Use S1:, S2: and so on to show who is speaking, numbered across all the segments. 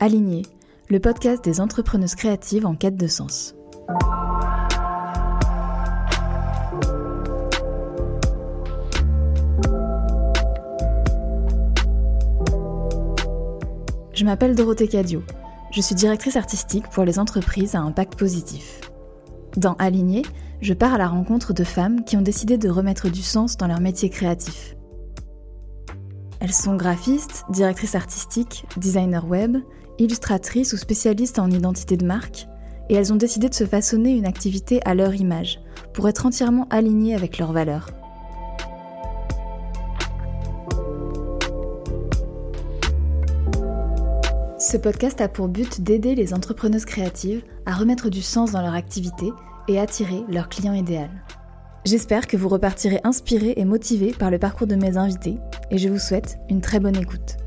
S1: Aligné, le podcast des entrepreneuses créatives en quête de sens. M'appelle Dorothée Cadio. Je suis directrice artistique pour les entreprises à impact positif. Dans Aligné, je pars à la rencontre de femmes qui ont décidé de remettre du sens dans leur métier créatif. Elles sont graphistes, directrices artistiques, designers web, illustratrices ou spécialistes en identité de marque, et elles ont décidé de se façonner une activité à leur image, pour être entièrement alignées avec leurs valeurs. Ce podcast a pour but d'aider les entrepreneuses créatives à remettre du sens dans leur activité et attirer leur client idéal. J'espère que vous repartirez inspirés et motivés par le parcours de mes invités et je vous souhaite une très bonne écoute.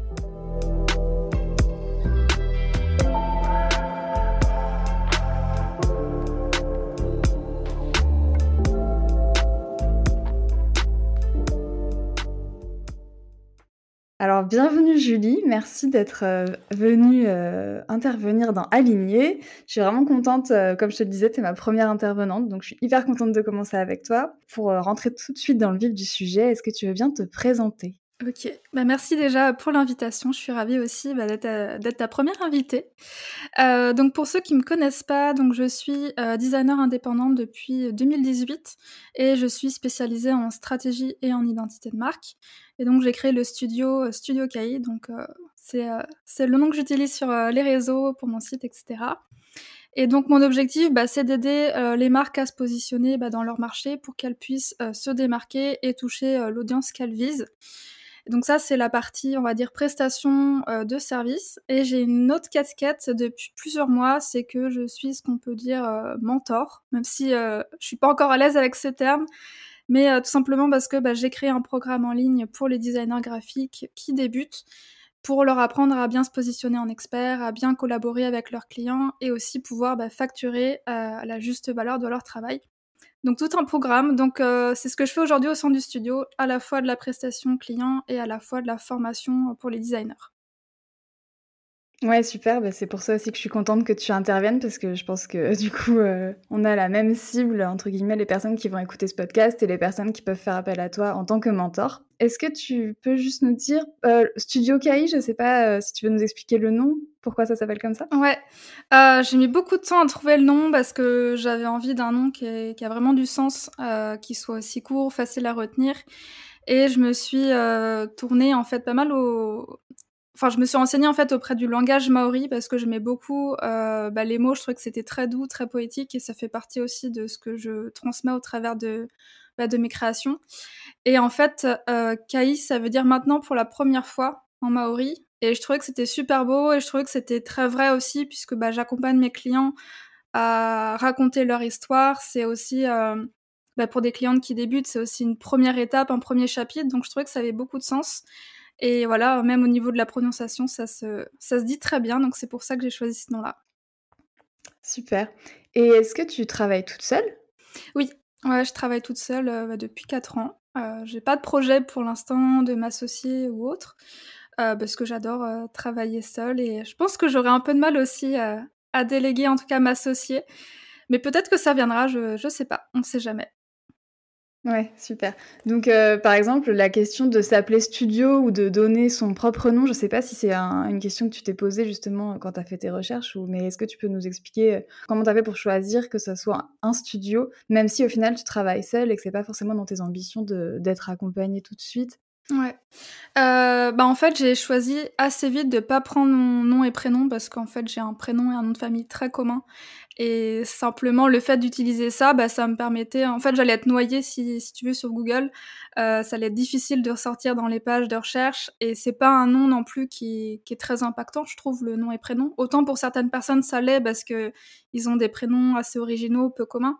S1: Bienvenue Julie, merci d'être euh, venue euh, intervenir dans Aligné. Je suis vraiment contente, euh, comme je te le disais, tu es ma première intervenante, donc je suis hyper contente de commencer avec toi. Pour rentrer tout de suite dans le vif du sujet, est-ce que tu veux bien te présenter?
S2: Ok, bah, merci déjà pour l'invitation. Je suis ravie aussi bah, d'être, ta première invitée. donc pour ceux qui me connaissent pas, donc je suis designer indépendante depuis 2018 et je suis spécialisée en stratégie et en identité de marque. Et donc j'ai créé le studio euh, Studio Kai, donc euh, euh, c'est le nom que j'utilise sur les réseaux pour mon site, etc. Et donc mon objectif, bah, c'est d'aider les marques à se positionner bah, dans leur marché pour qu'elles puissent se démarquer et toucher l'audience qu'elles visent. Donc ça, c'est la partie, on va dire, prestation de service. Et j'ai une autre casquette depuis plusieurs mois, c'est que je suis ce qu'on peut dire mentor, même si je suis pas encore à l'aise avec ce terme mais euh, tout simplement parce que bah, j'ai créé un programme en ligne pour les designers graphiques qui débutent pour leur apprendre à bien se positionner en expert, à bien collaborer avec leurs clients et aussi pouvoir bah, facturer euh, la juste valeur de leur travail. Donc tout un programme. Donc euh, c'est ce que je fais aujourd'hui au sein du studio, à la fois de la prestation client et à la fois de la formation pour les designers.
S1: Ouais, super. Bah, c'est pour ça aussi que je suis contente que tu interviennes parce que je pense que du coup, euh, on a la même cible, entre guillemets, les personnes qui vont écouter ce podcast et les personnes qui peuvent faire appel à toi en tant que mentor. Est-ce que tu peux juste nous dire, euh, Studio Kai, je sais pas euh, si tu veux nous expliquer le nom, pourquoi ça s'appelle comme ça?
S2: Ouais, j'ai mis beaucoup de temps à trouver le nom parce que j'avais envie d'un nom qui, a vraiment du sens, qui soit aussi court, facile à retenir. Et je me suis tournée en fait pas mal au, Enfin, je me suis renseignée en fait auprès du langage maori parce que j'aimais beaucoup euh, bah, les mots. Je trouvais que c'était très doux, très poétique et ça fait partie aussi de ce que je transmets au travers de, bah, de mes créations. Et en fait, euh, kai, ça veut dire maintenant pour la première fois en maori. Et je trouvais que c'était super beau et je trouvais que c'était très vrai aussi puisque bah, j'accompagne mes clients à raconter leur histoire. C'est aussi euh, bah, pour des clientes qui débutent, c'est aussi une première étape, un premier chapitre. Donc je trouvais que ça avait beaucoup de sens. Et voilà, même au niveau de la prononciation, ça se, ça se dit très bien, donc c'est pour ça que j'ai choisi ce nom-là.
S1: Super. Et est-ce que tu travailles toute seule?
S2: Oui, ouais, je travaille toute seule euh, bah, depuis 4 ans. Euh, j'ai pas de projet pour l'instant de m'associer ou autre, euh, parce que j'adore euh, travailler seule et je pense que j'aurai un peu de mal aussi à déléguer, en tout cas m'associer. Mais peut-être que ça viendra, je, je sais pas, on ne sait jamais.
S1: Ouais, super. Donc, euh, par exemple, la question de s'appeler studio ou de donner son propre nom, je sais pas si c'est une question que tu t'es posée justement quand tu as fait tes recherches, mais est-ce que tu peux nous expliquer euh, comment tu as fait pour choisir que ce soit un studio, même si au final tu travailles seul et que c'est pas forcément dans tes ambitions d'être accompagné tout de suite?
S2: Ouais. Euh, bah en fait, j'ai choisi assez vite de pas prendre mon nom et prénom parce qu'en fait, j'ai un prénom et un nom de famille très commun. Et simplement, le fait d'utiliser ça, bah, ça me permettait. En fait, j'allais être noyée, si, si tu veux, sur Google. Euh, ça allait être difficile de ressortir dans les pages de recherche. Et c'est pas un nom non plus qui, qui est très impactant, je trouve, le nom et prénom. Autant pour certaines personnes, ça l'est parce que ils ont des prénoms assez originaux, peu communs.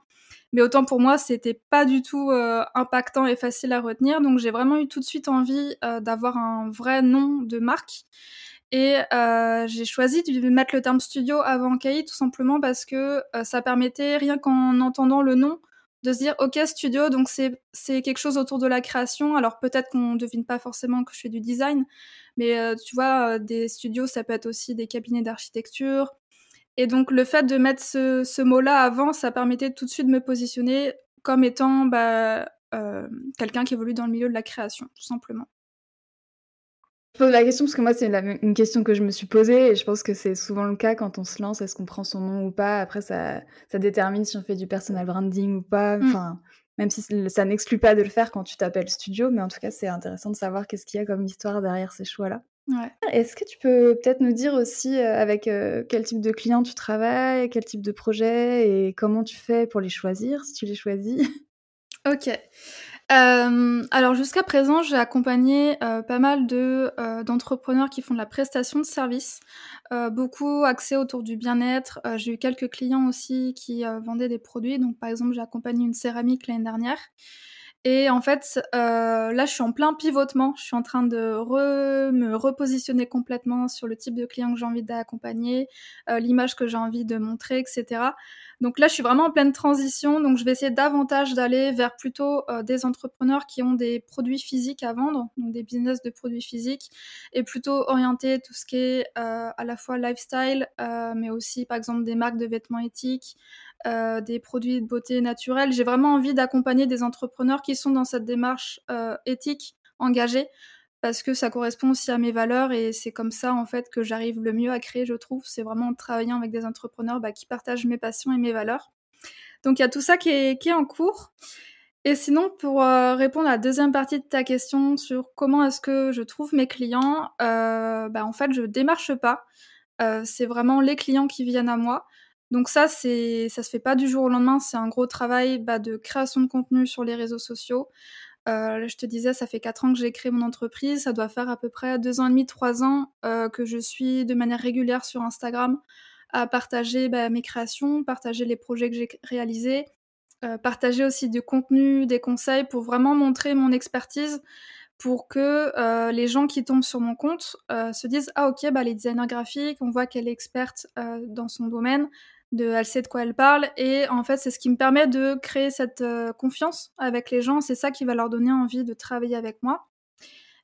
S2: Mais autant pour moi, c'était pas du tout impactant et facile à retenir. Donc j'ai vraiment eu tout de suite envie d'avoir un vrai nom de marque. Et euh, j'ai choisi de mettre le terme studio avant KI tout simplement parce que euh, ça permettait, rien qu'en entendant le nom, de se dire ok studio, donc c'est c'est quelque chose autour de la création. Alors peut-être qu'on devine pas forcément que je fais du design, mais euh, tu vois, des studios, ça peut être aussi des cabinets d'architecture. Et donc le fait de mettre ce, ce mot-là avant, ça permettait tout de suite de me positionner comme étant bah, quelqu'un qui évolue dans le milieu de la création, tout simplement.
S1: Je pose la question parce que moi, c'est une question que je me suis posée et je pense que c'est souvent le cas quand on se lance. Est-ce qu'on prend son nom ou pas? Après, ça, ça détermine si on fait du personal branding ou pas. Mm. Enfin, même si ça n'exclut pas de le faire quand tu t'appelles studio, mais en tout cas, c'est intéressant de savoir qu'est-ce qu'il y a comme histoire derrière ces choix-là.
S2: Ouais.
S1: Est-ce que tu peux peut-être nous dire aussi euh, avec euh, quel type de clients tu travailles, quel type de projet et comment tu fais pour les choisir, si tu les choisis?
S2: Ok. Euh, alors jusqu'à présent, j'ai accompagné euh, pas mal de euh, d'entrepreneurs qui font de la prestation de services, beaucoup axés autour du bien-être. j'ai eu quelques clients aussi qui vendaient des produits. Donc par exemple, j'ai accompagné une céramique l'année dernière. Et en fait, là, je suis en plein pivotement. Je suis en train de me repositionner complètement sur le type de client que j'ai envie d'accompagner, l'image que j'ai envie de montrer, etc. Donc là, je suis vraiment en pleine transition. Donc je vais essayer davantage d'aller vers plutôt euh, des entrepreneurs qui ont des produits physiques à vendre, donc des business de produits physiques, et plutôt orienter tout ce qui est euh, à la fois lifestyle, euh, mais aussi par exemple des marques de vêtements éthiques, des produits de beauté naturelle. J'ai vraiment envie d'accompagner des entrepreneurs qui sont dans cette démarche éthique engagée parce que ça correspond aussi à mes valeurs et c'est comme ça en fait que j'arrive le mieux à créer, je trouve. C'est vraiment en travaillant avec des entrepreneurs bah, qui partagent mes passions et mes valeurs. Donc il y a tout ça qui est, en cours. Et sinon, pour euh, répondre à la deuxième partie de ta question sur comment est-ce que je trouve mes clients, euh, bah, en fait, je démarche pas. Euh, c'est vraiment les clients qui viennent à moi. Donc ça, c'est, ça se fait pas du jour au lendemain. C'est un gros travail bah, de création de contenu sur les réseaux sociaux. Euh, je te disais, ça fait quatre ans que j'ai créé mon entreprise. Ça doit faire à peu près deux ans et demi, trois ans euh, que je suis de manière régulière sur Instagram à partager bah, mes créations, partager les projets que j'ai réalisés, euh, partager aussi du contenu, des conseils pour vraiment montrer mon expertise pour que les gens qui tombent sur mon compte se disent ah ok bah les designers graphiques on voit qu'elle est experte dans son domaine de elle sait de quoi elle parle. Et en fait c'est ce qui me permet de créer cette euh, confiance avec les gens. C'est ça qui va leur donner envie de travailler avec moi.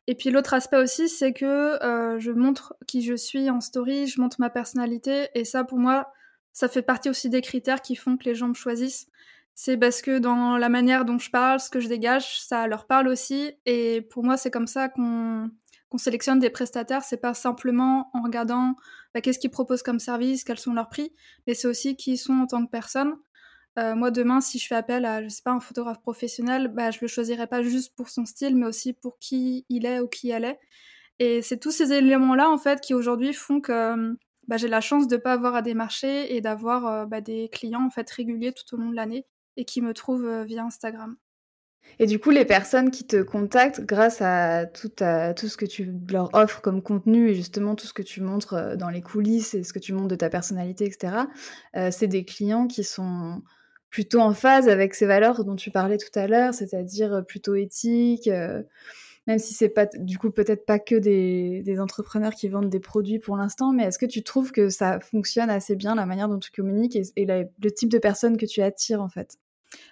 S2: Et puis l'autre aspect aussi c'est que euh, je montre qui je suis en story je montre ma personnalité. Et ça pour moi ça fait partie aussi des critères qui font que les gens me choisissent. C'est parce que dans la manière dont je parle ce que je dégage ça leur parle aussi. Et pour moi c'est comme ça qu'on qu'on sélectionne des prestataires, c'est pas simplement en regardant bah, qu'est-ce qu'ils proposent comme service, quels sont leurs prix, mais c'est aussi qui ils sont en tant que personne. Euh, moi, demain, si je fais appel à, je sais pas, un photographe professionnel, bah, je le choisirai pas juste pour son style, mais aussi pour qui il est ou qui elle est. Et c'est tous ces éléments-là, en fait, qui aujourd'hui font que bah, j'ai la chance de pas avoir à démarcher et d'avoir euh, bah, des clients, en fait, réguliers tout au long de l'année et qui me trouvent euh, via Instagram.
S1: Et du coup, les personnes qui te contactent grâce à tout, ce que tu leur offres comme contenu et justement tout ce que tu montres euh, dans les coulisses et ce que tu montres de ta personnalité, etc., euh, c'est des clients qui sont plutôt en phase avec ces valeurs dont tu parlais tout à l'heure, c'est-à-dire euh, plutôt éthiques, même si c'est pas du coup peut-être pas que des, entrepreneurs qui vendent des produits pour l'instant, mais est-ce que tu trouves que ça fonctionne assez bien la manière dont tu communiques et le type de personnes que tu attires en fait?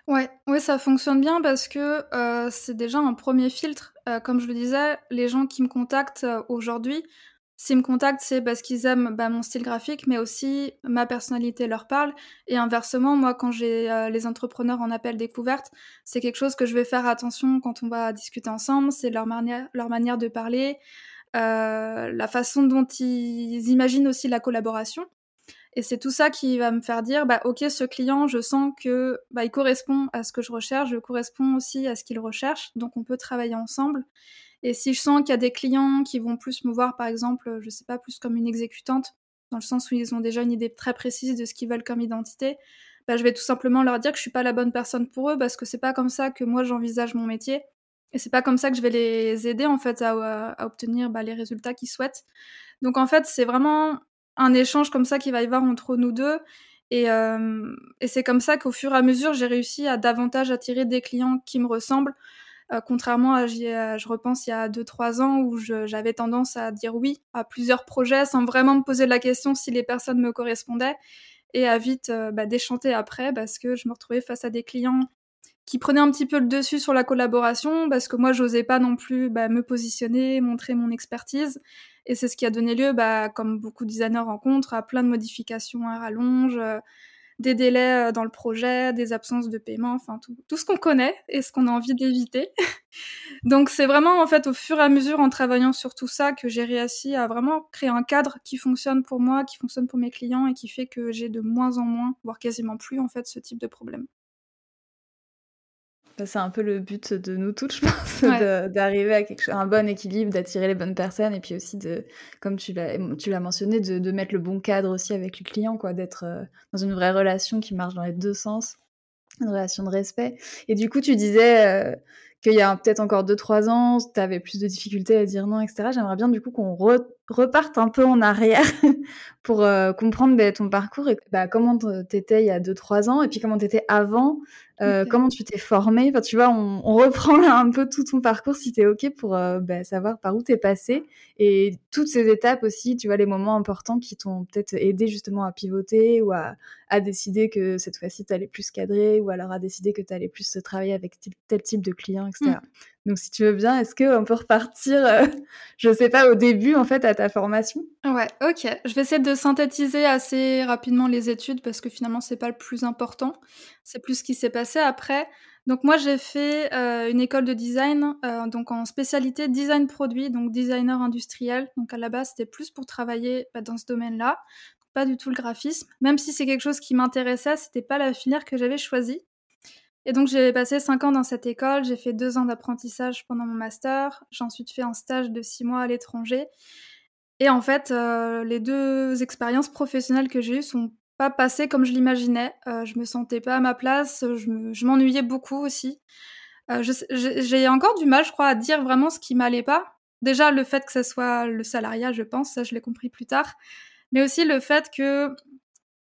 S2: Ouais, ouais, ça fonctionne bien parce que euh, c'est déjà un premier filtre. Euh, comme je le disais, les gens qui me contactent euh, aujourd'hui, s'ils me contactent, c'est parce qu'ils aiment bah, mon style graphique, mais aussi ma personnalité leur parle. Et inversement, moi, quand j'ai les entrepreneurs en appel découverte, c'est quelque chose que je vais faire attention quand on va discuter ensemble. C'est leur manière, leur manière de parler, la façon dont ils imaginent aussi la collaboration. Et c'est tout ça qui va me faire dire, bah ok, ce client, je sens que bah, il correspond à ce que je recherche, je correspond aussi à ce qu'il recherche, donc on peut travailler ensemble. Et si je sens qu'il y a des clients qui vont plus me voir, par exemple, je sais pas, plus comme une exécutante, dans le sens où ils ont déjà une idée très précise de ce qu'ils veulent comme identité, bah, je vais tout simplement leur dire que je suis pas la bonne personne pour eux parce que c'est pas comme ça que moi j'envisage mon métier. Et c'est pas comme ça que je vais les aider en fait à, à obtenir bah, les résultats qu'ils souhaitent. Donc en fait, c'est vraiment un échange comme ça qui va y avoir entre nous deux. Et, euh, et c'est comme ça qu'au fur et à mesure, j'ai réussi à davantage attirer des clients qui me ressemblent, euh, contrairement à, je repense, il y a 2-3 ans où j'avais tendance à dire oui à plusieurs projets sans vraiment me poser la question si les personnes me correspondaient et à vite euh, bah, déchanter après parce que je me retrouvais face à des clients qui prenaient un petit peu le dessus sur la collaboration parce que moi j'osais pas non plus bah, me positionner, montrer mon expertise et c'est ce qui a donné lieu, bah, comme beaucoup de designers rencontrent, à plein de modifications à rallonge, euh, des délais euh, dans le projet, des absences de paiement, enfin tout, tout ce qu'on connaît et ce qu'on a envie d'éviter. Donc c'est vraiment en fait au fur et à mesure en travaillant sur tout ça que j'ai réussi à vraiment créer un cadre qui fonctionne pour moi, qui fonctionne pour mes clients et qui fait que j'ai de moins en moins, voire quasiment plus en fait ce type de problème.
S1: Bah, c'est un peu le but de nous toutes, je pense, d'arriver à, quelque un bon équilibre, d'attirer les bonnes personnes et puis aussi de, comme tu l'as, tu l'as mentionné, de, de, mettre le bon cadre aussi avec le client, quoi, d'être euh, dans une vraie relation qui marche dans les deux sens, une relation de respect. Et du coup, tu disais euh, qu'il y a peut-être encore 2-3 ans, tu avais plus de difficultés à dire non, etc. J'aimerais bien du coup qu'on reparte un peu en arrière pour euh, comprendre bah, ton parcours et bah, comment t'étais il y a 2-3 ans et puis comment t'étais avant euh, comment tu t'es formé. Enfin, tu vois, on, on, reprend là un peu tout ton parcours si t'es ok pour euh, bah, savoir par où t'es passé et toutes ces étapes aussi, tu vois, les moments importants qui t'ont peut-être aidé justement à pivoter ou à, à décider que cette fois-ci t'allais plus cadrer ou alors à décider que t'allais plus travailler avec tel type de client, etc. Donc, si tu veux bien, est-ce qu'on peut repartir, euh, je sais pas, au début, en fait, à ta formation?
S2: Ouais, ok. Je vais essayer de synthétiser assez rapidement les études parce que finalement, c'est pas le plus important. C'est plus ce qui s'est passé après. Donc, moi, j'ai fait euh, une école de design, euh, donc en spécialité design produit, donc designer industriel. Donc, à la base, c'était plus pour travailler bah, dans ce domaine-là. Pas du tout le graphisme. Même si c'est quelque chose qui m'intéressait, c'était pas la filière que j'avais choisie. Et donc j'ai passé cinq ans dans cette école, j'ai fait deux ans d'apprentissage pendant mon master, j'ai ensuite fait un stage de six mois à l'étranger. Et en fait, euh, les deux expériences professionnelles que j'ai eues sont pas passées comme je l'imaginais. Euh, je me sentais pas à ma place, je m'ennuyais beaucoup aussi. Euh, j'ai encore du mal, je crois, à dire vraiment ce qui m'allait pas. Déjà, le fait que ce soit le salariat, je pense, ça je l'ai compris plus tard. Mais aussi le fait que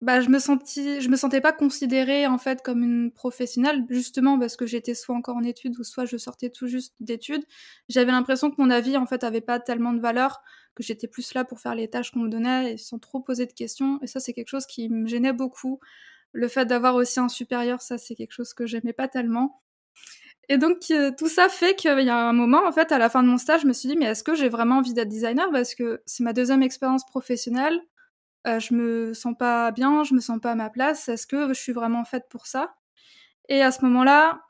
S2: bah, je me sentis, je me sentais pas considérée en fait comme une professionnelle, justement parce que j'étais soit encore en études ou soit je sortais tout juste d'études. J'avais l'impression que mon avis en fait avait pas tellement de valeur, que j'étais plus là pour faire les tâches qu'on me donnait et sans trop poser de questions. Et ça, c'est quelque chose qui me gênait beaucoup. Le fait d'avoir aussi un supérieur, ça, c'est quelque chose que j'aimais pas tellement. Et donc euh, tout ça fait qu'il y a un moment, en fait, à la fin de mon stage, je me suis dit, mais est-ce que j'ai vraiment envie d'être designer? Parce que c'est ma deuxième expérience professionnelle euh, je me sens pas bien, je me sens pas à ma place, est-ce que je suis vraiment faite pour ça? Et à ce moment-là,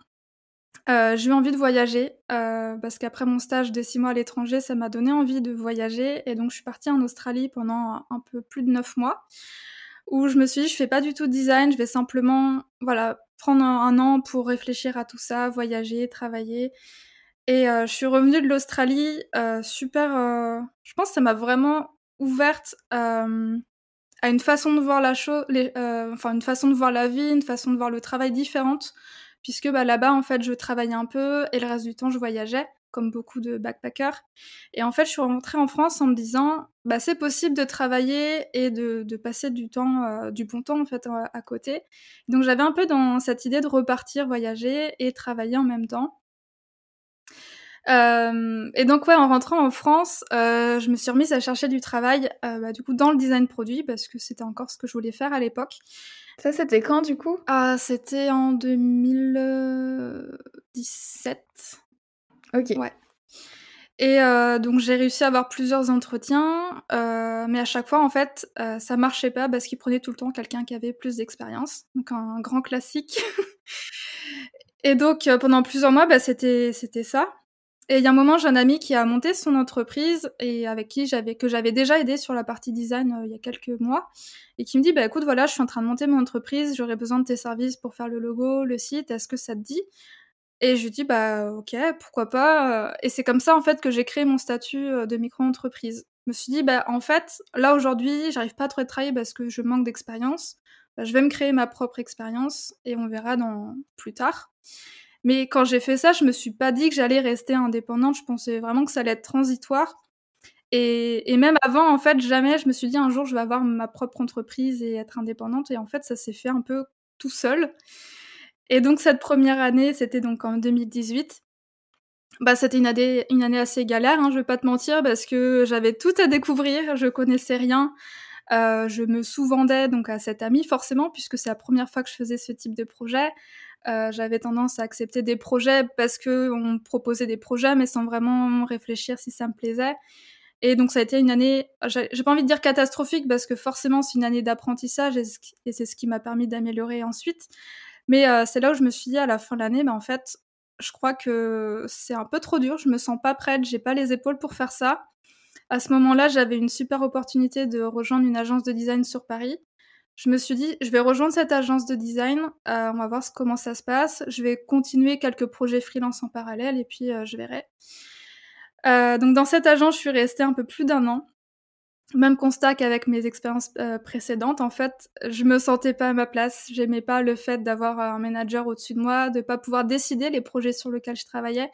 S2: euh, j'ai eu envie de voyager, euh, parce qu'après mon stage de six mois à l'étranger, ça m'a donné envie de voyager, et donc je suis partie en Australie pendant un peu plus de neuf mois, où je me suis dit, je fais pas du tout de design, je vais simplement, voilà, prendre un, an pour réfléchir à tout ça, voyager, travailler. Et euh, je suis revenue de l'Australie, euh, super. Euh, je pense que ça m'a vraiment ouverte à une façon de voir la chose, euh, enfin une façon de voir la vie, une façon de voir le travail différente, puisque bah, là-bas en fait je travaillais un peu et le reste du temps je voyageais comme beaucoup de backpackers. Et en fait, je suis rentrée en France en me disant, bah, c'est possible de travailler et de, de passer du temps, euh, du bon temps en fait à côté. Donc j'avais un peu dans cette idée de repartir voyager et travailler en même temps. Euh, et donc ouais, en rentrant en France, euh, je me suis remise à chercher du travail, euh, bah, du coup dans le design produit parce que c'était encore ce que je voulais faire à l'époque.
S1: Ça, c'était quand du coup?
S2: Ah, c'était en 2017.
S1: Ok.
S2: Ouais. Et euh, donc j'ai réussi à avoir plusieurs entretiens, euh, mais à chaque fois en fait euh, ça marchait pas parce qu'ils prenaient tout le temps quelqu'un qui avait plus d'expérience, donc un grand classique. et donc pendant plusieurs mois bah, c'était c'était ça. Et il y a un moment, j'ai un ami qui a monté son entreprise et avec qui j'avais que j'avais déjà aidé sur la partie design euh, il y a quelques mois et qui me dit bah écoute voilà, je suis en train de monter mon entreprise, j'aurais besoin de tes services pour faire le logo, le site, est-ce que ça te dit? Et je lui dis bah OK, pourquoi pas et c'est comme ça en fait que j'ai créé mon statut euh, de micro-entreprise. Je me suis dit bah en fait, là aujourd'hui, j'arrive pas à trop travailler parce que je manque d'expérience. Bah, je vais me créer ma propre expérience et on verra dans plus tard. Mais quand j'ai fait ça, je me suis pas dit que j'allais rester indépendante. Je pensais vraiment que ça allait être transitoire. Et, et, même avant, en fait, jamais je me suis dit un jour je vais avoir ma propre entreprise et être indépendante. Et en fait, ça s'est fait un peu tout seul. Et donc cette première année, c'était donc en 2018. Bah, c'était une année, une année assez galère, hein, je vais pas te mentir, parce que j'avais tout à découvrir, je connaissais rien. Euh, je me sous-vendais donc à cette amie forcément, puisque c'est la première fois que je faisais ce type de projet. Euh, j'avais tendance à accepter des projets parce que on proposait des projets, mais sans vraiment réfléchir si ça me plaisait. Et donc ça a été une année, j'ai pas envie de dire catastrophique parce que forcément c'est une année d'apprentissage et c'est ce qui m'a permis d'améliorer ensuite. Mais euh, c'est là où je me suis dit à la fin de l'année, bah, en fait, je crois que c'est un peu trop dur, je me sens pas prête, j'ai pas les épaules pour faire ça. À ce moment-là, j'avais une super opportunité de rejoindre une agence de design sur Paris. Je me suis dit, je vais rejoindre cette agence de design, euh, on va voir comment ça se passe. Je vais continuer quelques projets freelance en parallèle et puis euh, je verrai. Euh, donc dans cette agence, je suis restée un peu plus d'un an. Même constat qu'avec mes expériences précédentes, en fait, je me sentais pas à ma place. J'aimais pas le fait d'avoir un manager au-dessus de moi, de pas pouvoir décider les projets sur lesquels je travaillais.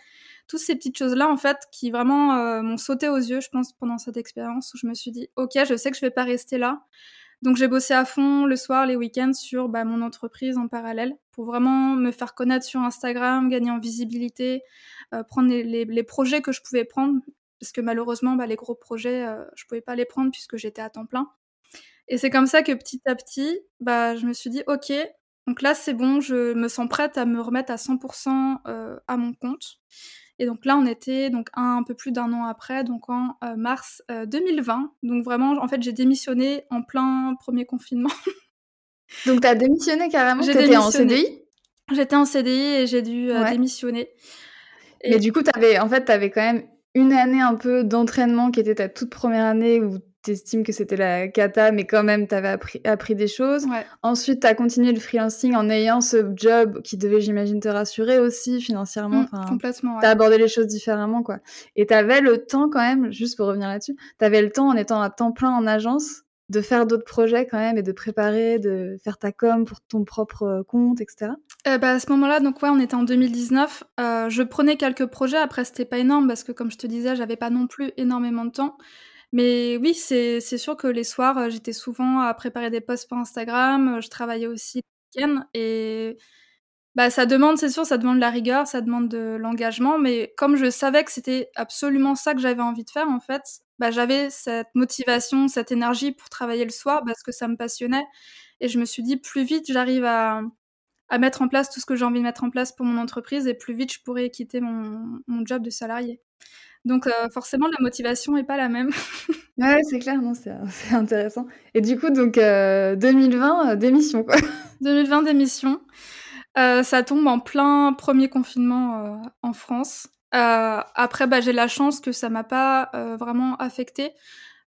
S2: Toutes ces petites choses-là, en fait, qui vraiment m'ont sauté aux yeux, je pense, pendant cette expérience où je me suis dit, ok, je sais que je vais pas rester là. Donc j'ai bossé à fond le soir, les week-ends sur bah, mon entreprise en parallèle pour vraiment me faire connaître sur Instagram, gagner en visibilité, euh, prendre les, projets que je pouvais prendre parce que malheureusement, bah, les gros projets, euh, je pouvais pas les prendre puisque j'étais à temps plein. Et c'est comme ça que petit à petit, bah, je me suis dit, ok, donc là c'est bon, je me sens prête à me remettre à 100% euh, à mon compte. Et donc là, on était donc un, peu plus d'un an après, donc en euh, mars 2020. Donc vraiment, en fait, j'ai démissionné en plein premier confinement.
S1: donc tu as démissionné carrément J'étais en CDI
S2: J'étais en CDI et j'ai dû démissionner.
S1: Et... Mais du coup, avais, en fait, tu avais quand même une année un peu d'entraînement qui était ta toute première année où tu estimes que c'était la cata, mais quand même, tu avais appris, appris, des choses. Ensuite, tu as continué le freelancing en ayant ce job qui devait, j'imagine, te rassurer aussi financièrement.
S2: Mmh, complètement.
S1: Tu as abordé les choses différemment, quoi. Et tu avais le temps quand même, juste pour revenir là-dessus, tu avais le temps en étant à temps plein en agence de faire d'autres projets quand même et de préparer, de faire ta com pour ton propre euh, compte, etc.
S2: Euh, bah, à ce moment-là, donc ouais, on était en 2019. Euh, je prenais quelques projets. Après, c'était pas énorme parce que, comme je te disais, j'avais pas non plus énormément de temps. Mais oui, c'est sûr que les soirs, euh, j'étais souvent à préparer des posts pour Instagram. Je travaillais aussi le week-end et bah, ça demande, c'est sûr, ça demande de la rigueur, ça demande de l'engagement, mais comme je savais que c'était absolument ça que j'avais envie de faire, en fait, bah, j'avais cette motivation, cette énergie pour travailler le soir parce que ça me passionnait. Et je me suis dit, plus vite j'arrive à, mettre en place tout ce que j'ai envie de mettre en place pour mon entreprise et plus vite je pourrais quitter mon job de salarié. Donc euh, forcément, la motivation n'est pas la même.
S1: ouais, c'est clair, non, c'est, intéressant. Et du coup, donc 2020, euh, démission quoi.
S2: 2020, démission. Euh, ça tombe en plein premier confinement euh, en France. Euh, après, bah, j'ai la chance que ça m'a pas vraiment affecté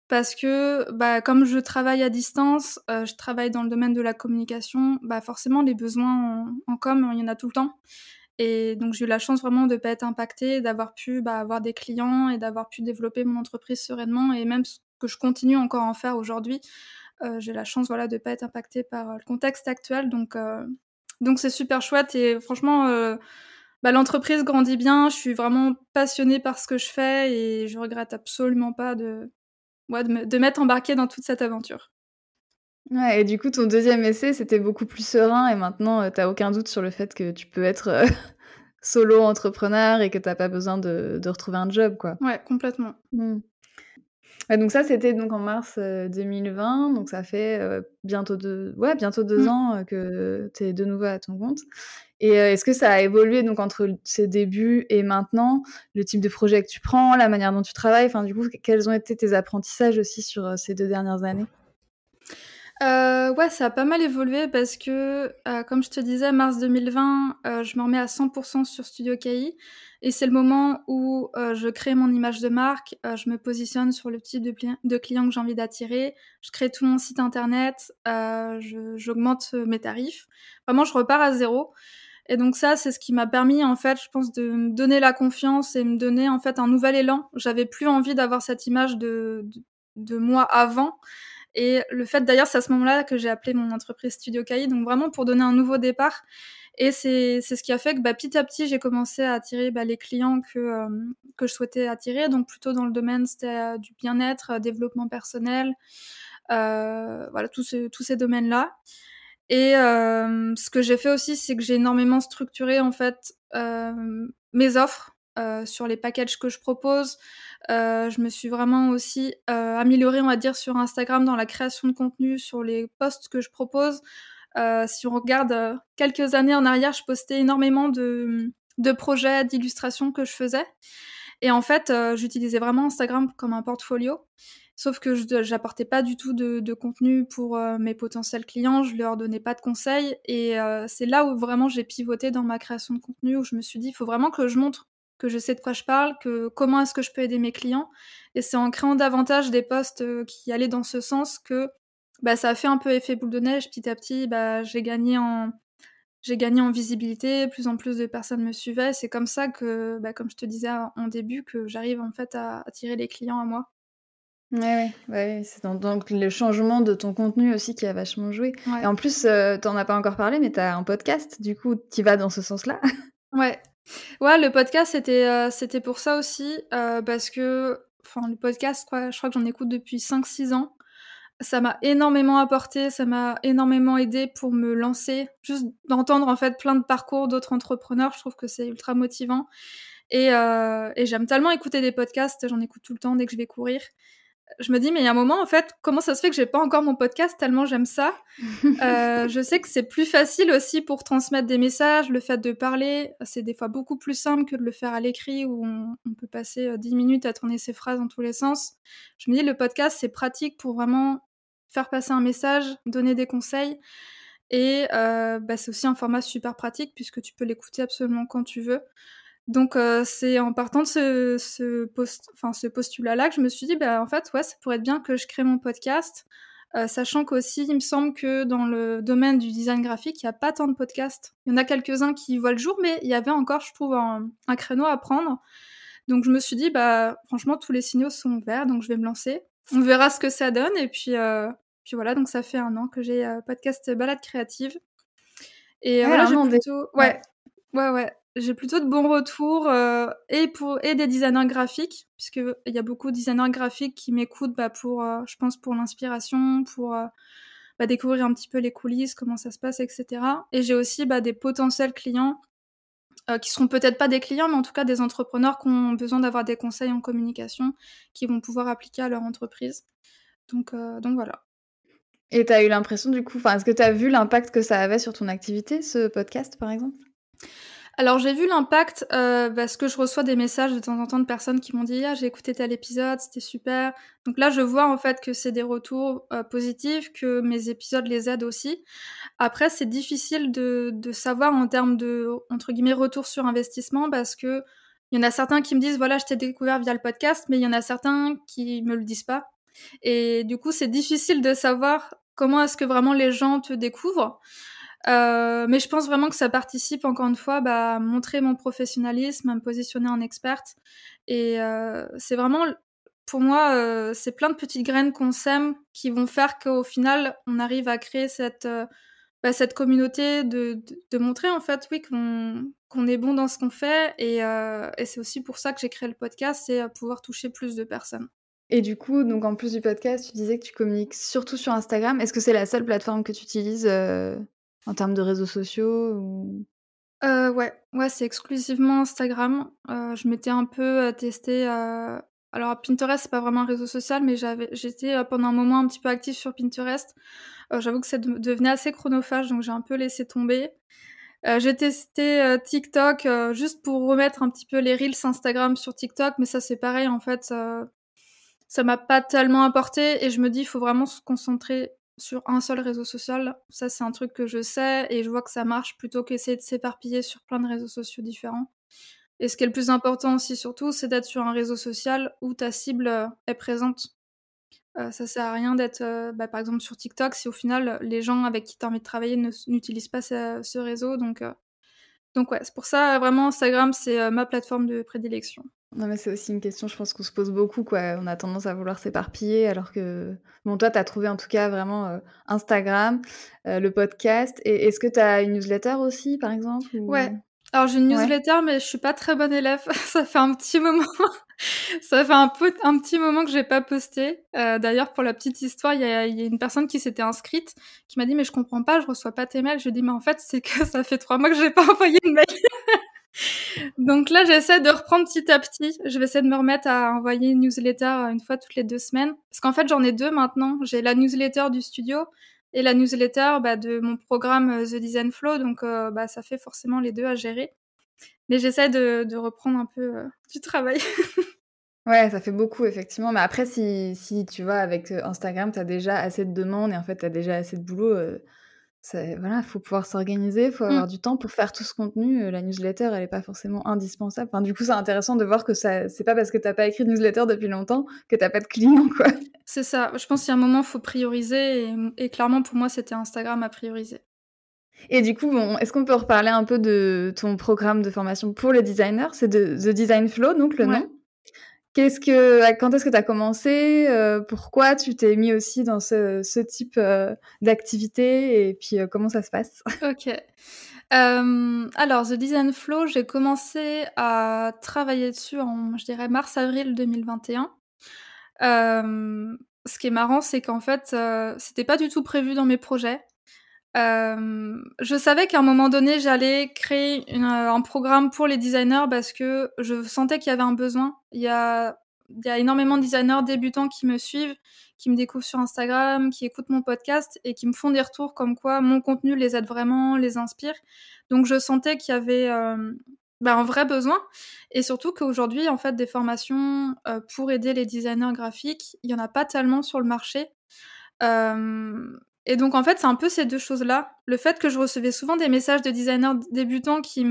S2: parce que, bah, comme je travaille à distance, je travaille dans le domaine de la communication, bah, forcément les besoins en, com, il y en a tout le temps. Et donc j'ai eu la chance vraiment de pas être impactée, d'avoir pu bah, avoir des clients et d'avoir pu développer mon entreprise sereinement et même ce que je continue encore à en faire aujourd'hui. j'ai la chance voilà de pas être impactée par le contexte actuel donc donc c'est super chouette et franchement, euh, bah, l'entreprise grandit bien. Je suis vraiment passionnée par ce que je fais et je regrette absolument pas de, ouais, de, m'être embarquée dans toute cette aventure.
S1: Ouais, et du coup, ton deuxième essai, c'était beaucoup plus serein et maintenant, euh, tu n'as aucun doute sur le fait que tu peux être euh, solo entrepreneur et que tu n'as pas besoin de, de, retrouver un job, quoi.
S2: Ouais, complètement.
S1: Mmh donc ça, c'était donc en mars 2020, donc ça fait bientôt deux, ouais, bientôt deux mmh. ans que tu es de nouveau à ton compte. Et est-ce que ça a évolué donc entre ces débuts et maintenant, le type de projet que tu prends, la manière dont tu travailles, enfin du coup, quels ont été tes apprentissages aussi sur ces deux dernières années?
S2: Euh, ouais, ça a pas mal évolué parce que, euh, comme je te disais, mars 2020, euh, je me remets à 100% sur Studio KI et c'est le moment où euh, je crée mon image de marque, euh, je me positionne sur le type de, client que j'ai envie d'attirer, je crée tout mon site internet, euh, j'augmente mes tarifs. Vraiment, je repars à zéro. Et donc ça, c'est ce qui m'a permis, en fait, je pense, de me donner la confiance et me donner, en fait, un nouvel élan. J'avais plus envie d'avoir cette image de, de, de moi avant. Et le fait d'ailleurs, c'est à ce moment-là que j'ai appelé mon entreprise Studio KI, donc vraiment pour donner un nouveau départ. Et c'est ce qui a fait que bah, petit à petit, j'ai commencé à attirer bah, les clients que, euh, que je souhaitais attirer, donc plutôt dans le domaine c'était du bien-être, développement personnel, voilà, tous tous ces domaines-là. Et ce que j'ai fait aussi, c'est que j'ai énormément structuré en fait mes offres sur les packages que je propose. je me suis vraiment aussi améliorée, on va dire, sur Instagram dans la création de contenu, sur les posts que je propose. si on regarde quelques années en arrière, je postais énormément de, de projets, d'illustrations que je faisais. Et en fait, j'utilisais vraiment Instagram comme un portfolio. Sauf que je j'apportais pas du tout de, contenu pour euh, mes potentiels clients, je leur donnais pas de conseils. Et euh, c'est là où vraiment j'ai pivoté dans ma création de contenu, où je me suis dit, il faut vraiment que je montre que je sais de quoi je parle, que comment est-ce que je peux aider mes clients. Et c'est en créant davantage des posts euh, qui allaient dans ce sens que bah, ça a fait un peu effet boule de neige. Petit à petit, bah, j'ai gagné en j'ai gagné en visibilité, plus en plus de personnes me suivaient. C'est comme ça que, bah, comme je te disais en début, que j'arrive en fait à attirer les clients à moi.
S1: Ouais, ouais, ouais, c'est donc le changement de ton contenu aussi qui a vachement joué. Et en plus, euh, tu en as pas encore parlé, mais tu as un podcast, du coup, qui va dans ce sens-là.
S2: Ouais. Ouais, le podcast, c'était euh, c'était pour ça aussi, euh, parce que, le podcast, quoi, je crois que j'en écoute depuis 5-6 ans. Ça m'a énormément apporté, ça m'a énormément aidé pour me lancer. Juste d'entendre, en fait, plein de parcours d'autres entrepreneurs, je trouve que c'est ultra motivant. Et, et j'aime tellement écouter des podcasts, j'en écoute tout le temps dès que je vais courir je me dis, mais il y a un moment, en fait, comment ça se fait que j'ai pas encore mon podcast tellement j'aime ça? Euh, Je sais que c'est plus facile aussi pour transmettre des messages, le fait de parler, c'est des fois beaucoup plus simple que de le faire à l'écrit où on, peut passer 10 euh, minutes à tourner ses phrases dans tous les sens. Je me dis, le podcast, c'est pratique pour vraiment faire passer un message, donner des conseils. Et euh, bah, c'est aussi un format super pratique puisque tu peux l'écouter absolument quand tu veux. Donc euh, c'est en partant de ce, ce, post, enfin, ce postulat-là que je me suis dit, bah, en fait, ouais, ça pourrait être bien que je crée mon podcast, euh, sachant qu'aussi, il me semble que dans le domaine du design graphique, il n'y a pas tant de podcasts. Il y en a quelques-uns qui voient le jour, mais il y avait encore, je trouve, un, un, créneau à prendre. Donc je me suis dit, bah, franchement, tous les signaux sont verts, donc je vais me lancer. On verra ce que ça donne, et puis, euh, puis voilà, donc ça fait un an que j'ai podcast Balade créative. Et voilà, j'ai plutôt... Ouais, ouais, ouais j'ai plutôt de bons retours euh, et des designers graphiques puisque il y a beaucoup de designers graphiques qui m'écoutent bah, pour euh, je pense pour l'inspiration pour euh, bah, découvrir un petit peu les coulisses comment ça se passe etc et j'ai aussi bah, des potentiels clients qui seront peut-être pas des clients mais en tout cas des entrepreneurs qui ont besoin d'avoir des conseils en communication qui vont pouvoir appliquer à leur entreprise. Donc donc voilà.
S1: Et tu as eu l'impression du coup est-ce que tu as vu l'impact que ça avait sur ton activité ce podcast par exemple?
S2: Alors j'ai vu l'impact euh, parce que je reçois des messages de temps en temps de personnes qui m'ont dit ah j'ai écouté tel épisode c'était super. Donc là je vois en fait que c'est des retours euh, positifs que mes épisodes les aident aussi. Après c'est difficile de, de savoir en termes de entre guillemets retour sur investissement parce que il y en a certains qui me disent voilà je t'ai découvert via le podcast mais il y en a certains qui me le disent pas. Et du coup c'est difficile de savoir comment est-ce que vraiment les gens te découvrent euh, mais je pense vraiment que ça participe, encore une fois, bah, à montrer mon professionnalisme, à me positionner en experte. Et euh, c'est vraiment, pour moi, euh, c'est plein de petites graines qu'on sème qui vont faire qu'au final, on arrive à créer cette, bah, communauté, de, montrer en fait, oui, qu'on qu'on est bon dans ce qu'on fait. Et, et c'est aussi pour ça que j'ai créé le podcast, c'est pouvoir toucher plus de personnes.
S1: Et du coup, donc en plus du podcast, tu disais que tu communiques surtout sur Instagram. Est-ce que c'est la seule plateforme que tu utilises en termes de réseaux sociaux ou...
S2: Euh, ouais, ouais, c'est exclusivement Instagram. Euh, je m'étais un peu testé. Alors Pinterest, c'est pas vraiment un réseau social, mais j'étais pendant un moment un petit peu active sur Pinterest. J'avoue que ça devenait assez chronophage, donc j'ai un peu laissé tomber. j'ai testé TikTok juste pour remettre un petit peu les reels Instagram sur TikTok, mais ça c'est pareil en fait. ça m'a pas tellement apporté et je me dis il faut vraiment se concentrer sur un seul réseau social. Ça, c'est un truc que je sais et je vois que ça marche plutôt qu'essayer de s'éparpiller sur plein de réseaux sociaux différents. Et ce qui est le plus important aussi, surtout, c'est d'être sur un réseau social où ta cible euh, est présente. Euh, ça sert à rien d'être, euh, bah, par exemple, sur TikTok si au final les gens avec qui tu as envie de travailler n'utilisent pas ce, réseau. Donc, donc ouais, c'est pour ça vraiment Instagram, c'est ma plateforme de prédilection.
S1: Non, mais c'est aussi une question, je pense qu'on se pose beaucoup, quoi. On a tendance à vouloir s'éparpiller, alors que bon, toi, tu as trouvé en tout cas vraiment, heu, Instagram, heu, le podcast et est-ce que tu as une newsletter aussi, par exemple,
S2: Ouais. Alors j'ai une
S1: Ouais.
S2: newsletter, mais je suis pas très bonne élève. Ça fait un petit moment ça fait un peu un petit moment que j'ai pas posté. Heu, d'ailleurs, pour la petite histoire, il y a il y a une personne qui s'était inscrite, qui m'a dit: «Mais je comprends pas, je reçois pas tes mails». Je lui ai dit: «Mais en fait, c'est que ça fait 3 mois que j'ai pas envoyé de mail». Donc là, j'essaie de reprendre petit à petit. Je vais essayer de me remettre à envoyer une newsletter, heu, 1 fois toutes les 2 semaines. Parce qu'en fait, j'en ai 2 maintenant. J'ai la newsletter du studio et la newsletter, bah, de mon programme, heu, The Design Flow, donc heu, bah, ça fait forcément les 2 à gérer. Mais j'essaie de reprendre un peu, du travail.
S1: Ouais, ça fait beaucoup effectivement, mais après si si tu vois avec, Instagram, tu as déjà assez de demandes et en fait, tu as déjà assez de boulot, c'est voilà, faut pouvoir s'organiser, faut
S2: Mmh.
S1: avoir du temps pour faire tout ce contenu, heu, la newsletter, elle est pas forcément indispensable. Enfin, du coup, c'est intéressant de voir que ça c'est pas parce que tu as pas écrit de newsletter depuis longtemps que tu as pas de clients, quoi.
S2: C'est ça. Je pense qu'il y a un moment, faut prioriser et mmh et clairement pour moi, c'était Instagram à prioriser.
S1: Et du coup, bon, est-ce qu'on peut reparler un peu de ton programme de formation pour les designers? C'est de The Design Flow, donc le
S2: Ouais.
S1: nom? Qu'est-ce que quand est-ce que tu as commencé? Heu, pourquoi tu t'es mis aussi dans ce type, heu, d'activité et puis, heu, comment ça se passe?
S2: OK. Alors The Design Flow, j'ai commencé à travailler dessus en, je dirais mars-avril 2021. Hem, ce qui est marrant, c'est qu'en fait, c'était pas du tout prévu dans mes projets. Hem, je savais qu'à un moment donné, j'allais créer heu, un programme pour les designers parce que je sentais qu'il y avait un besoin. Il y a énormément de designers débutants qui me suivent, qui me découvrent sur Instagram, qui écoutent mon podcast et qui me font des retours comme quoi mon contenu les aide vraiment, les inspire. Donc je sentais qu'il y avait, bah, un vrai besoin et surtout qu'aujourd'hui, en fait, des formations, pour aider les designers graphiques, il y en a pas tellement sur le marché. Et donc en fait, c'est un peu ces 2 choses-là. Le fait que je recevais souvent des messages de designers débutants qui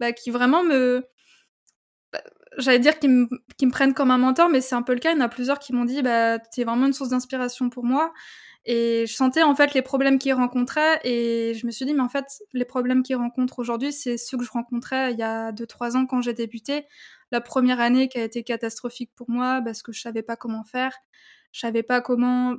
S2: bah, qui vraiment me bah, j'allais dire qui me qui me prennent comme un mentor, mais c'est un peu le cas. Il y en a plusieurs qui m'ont dit: «Bah, tu es vraiment une source d'inspiration pour moi» et je sentais en fait les problèmes qu'ils rencontraient et je me suis dit: «Mais en fait, les problèmes qu'ils rencontrent aujourd'hui, c'est ceux que je rencontrais il y a 2-3 ans quand j'ai débuté». La 1re année qui a été catastrophique pour moi parce que je savais pas comment faire. Je savais pas comment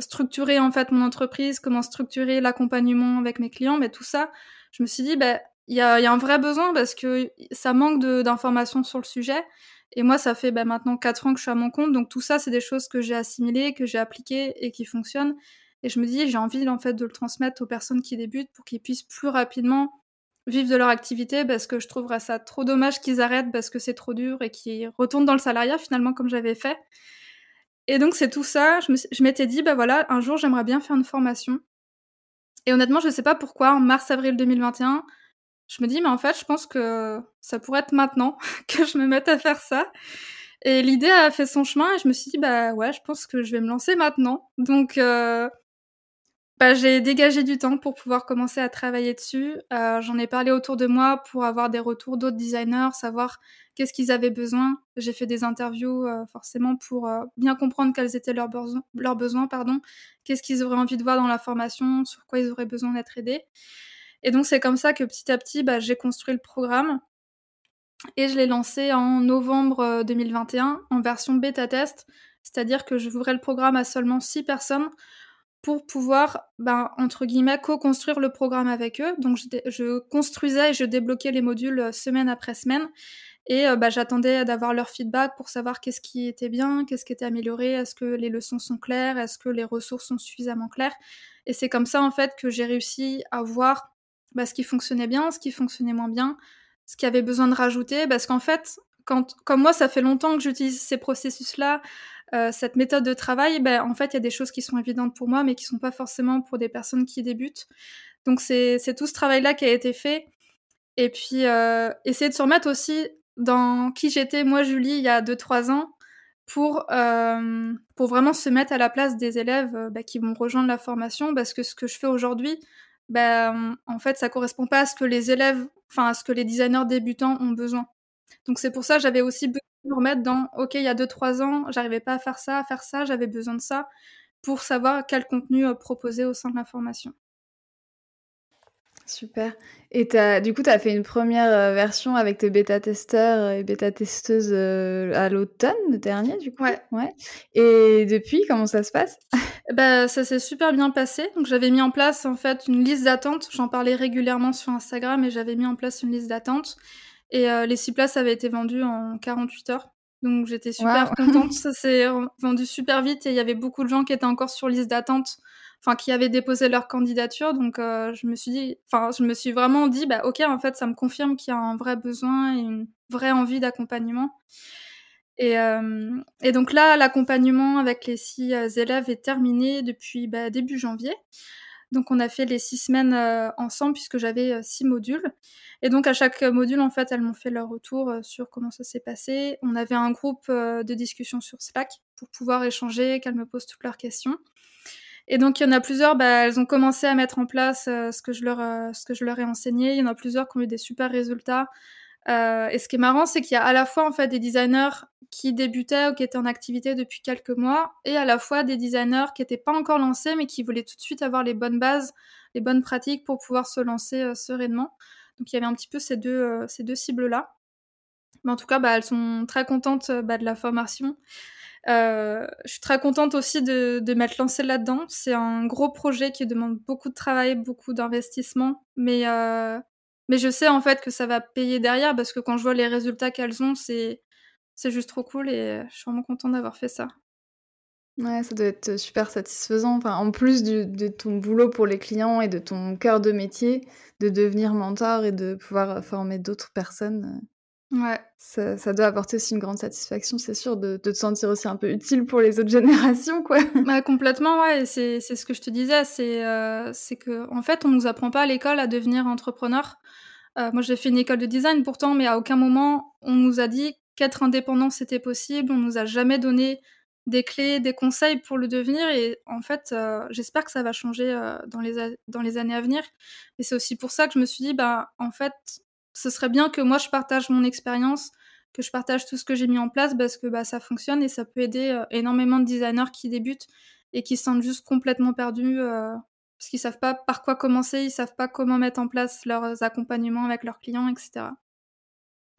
S2: structurer en fait mon entreprise, comment structurer l'accompagnement avec mes clients, mais tout ça, je me suis dit: «Bah, il y a y a un vrai besoin parce que ça manque d'informations sur le sujet» et moi, ça fait, bah, maintenant 4 ans que je suis à mon compte, donc tout ça, c'est des choses que j'ai assimilées, que j'ai appliquées et qui fonctionnent. Et je me dis: «J'ai envie en fait de le transmettre aux personnes qui débutent pour qu'ils puissent plus rapidement vivre de leur activité» parce que je trouverais ça trop dommage qu'ils arrêtent parce que c'est trop dur et qu'ils retournent dans le salariat finalement comme j'avais fait. Et donc c'est tout ça, je m'étais dit: «Bah, voilà, un jour, j'aimerais bien faire une formation» et honnêtement, je sais pas pourquoi, en mars-avril 2021, je me dis: «Mais en fait, je pense que ça pourrait être maintenant que je me mette à faire ça» et l'idée a fait son chemin et je me suis dit: «Bah, ouais, je pense que je vais me lancer maintenant». Donc heu, bah, j'ai dégagé du temps pour pouvoir commencer à travailler dessus. Heu, j'en ai parlé autour de moi pour avoir des retours d'autres designers, savoir qu'est-ce qu'ils avaient besoin. J'ai fait des interviews, heu, forcément pour, heu, bien comprendre quels étaient leurs besoins leurs besoins, pardon. Qu'est-ce qu'ils auraient envie de voir dans la formation, sur quoi ils auraient besoin d'être aidés et donc c'est comme ça que petit à petit, bah, j'ai construit le programme et je l'ai lancé en novembre, heu, 2021 en version bêta test. C'est-à-dire que j'ouvrais le programme à seulement 6 personnes pour pouvoir, ben, entre guillemets «co-construire le programme» avec eux. Donc je construisais et je débloquais les modules, heu, semaine après semaine et bah, j'attendais d'avoir leur feedback pour savoir qu'est-ce qui était bien, qu'est-ce qui était amélioré, est-ce que les leçons sont claires, est-ce que les ressources sont suffisamment claires et c'est comme ça, en fait, que j'ai réussi à voir, bah, ce qui fonctionnait bien, ce qui fonctionnait moins bien, ce qui avait besoin de rajouter. Parce qu'en fait, quand comme moi, ça fait longtemps que j'utilise ces processus-là, heu, cette méthode de travail, bah, en fait, il y a des choses qui sont évidentes pour moi, mais qui sont pas forcément pour des personnes qui débutent. Donc c'est tout ce travail-là qui a été fait et puis, heu, essayer de se remettre aussi dans qui j'étais moi, Julie, il y a 2-3 ans pour, hem, pour vraiment se mettre à la place des élèves, bah, qui vont rejoindre la formation. Parce que ce que je fais aujourd'hui, mmh, en fait, ça correspond pas à ce que les élèves enfin, à ce que les designers débutants ont besoin. Donc c'est pour ça, j'avais aussi besoin me remettre dans: «OK, il y a 2-3 ans, j'arrivais pas à faire ça, à faire ça, j'avais besoin de ça», pour savoir quel contenu, heu, proposer au sein de la formation.
S1: Super. Et as, du coup, tu as fait une première euh, version avec tes bêta-testeurs et bêta-testeuses euh, à l'automne dernier, du coup?
S2: Ouais.
S1: ouais. Et depuis, comment ça se passe?
S2: Bah, Ça s'est super bien passé. Donc, j'avais mis en place, en fait, une liste d'attente. J'en parlais régulièrement sur Instagram et j'avais mis en place une liste d'attente. Et euh, les six places avaient été vendues en 48 heures. Donc, j'étais super contente. Ça s'est vendu super vite et il y avait beaucoup de gens qui étaient encore sur liste d'attente enfin qui avaient déposé leur candidature. Donc euh, je me suis dit, enfin je me suis vraiment dit, bah ok, en fait ça me confirme qu'il y a un vrai besoin et une vraie envie d'accompagnement. Et, euh, et, donc là, l'accompagnement avec les six élèves est terminé depuis bah, début janvier. Donc on a fait les six semaines ensemble puisque j'avais six modules. Et donc à chaque module, en fait, elles m'ont fait leur retour sur comment ça s'est passé. On avait un groupe de discussion sur Slack pour pouvoir échanger, qu'elles me posent toutes leurs questions. Et donc, il y en a plusieurs, bah, elles ont commencé à mettre en place euh, ce, que je leur, euh, ce que je leur ai enseigné. Il y en a plusieurs qui ont eu des super résultats. Euh, et ce qui est marrant, c'est qu'il y a à la fois en fait des designers qui débutaient ou qui étaient en activité depuis quelques mois, et à la fois des designers qui n'étaient pas encore lancés, mais qui voulaient tout de suite avoir les bonnes bases, les bonnes pratiques pour pouvoir se lancer sereinement. Donc il y avait un petit peu ces deux, ces deux cibles-là. Mais en tout cas, bah, elles sont très contentes bah, de la formation. Euh, je suis très contente aussi de, de m'être lancée là-dedans. C'est un gros projet qui demande beaucoup de travail, beaucoup d'investissement, mais euh, mais je sais en fait que ça va payer derrière parce que quand je vois les résultats qu'elles ont, c'est c'est juste trop cool et je suis vraiment contente d'avoir fait ça.
S1: Ouais, ça doit être super satisfaisant. En plus de ton boulot pour les clients et de ton cœur de métier, de devenir mentor et de pouvoir former d'autres personnes.
S2: Ouais.
S1: Ça, ça, doit apporter aussi une grande satisfaction, c'est sûr, de, de, te sentir aussi un peu utile pour les autres générations, quoi.
S2: Bah, complètement, ouais. C'est ce que je te disais, c'est euh, que en fait, on nous apprend pas à l'école à devenir entrepreneur. Euh, moi, j'ai fait une école de design pourtant, mais à aucun moment on nous a dit qu'être indépendant c'était possible. On nous a jamais donné des clés, des conseils pour le devenir. Et en fait, euh, j'espère que ça va changer euh, dans les dans les années à venir. Et c'est aussi pour ça que je me suis dit, bah en fait, ce serait bien que moi je partage mon expérience, que je partage tout ce que j'ai mis en place parce que bah, ça fonctionne et ça peut aider euh, énormément de designers qui débutent et qui se sentent juste complètement perdus euh, parce qu'ils savent pas par quoi commencer, ils savent pas comment mettre en place leurs accompagnements avec leurs clients, etc.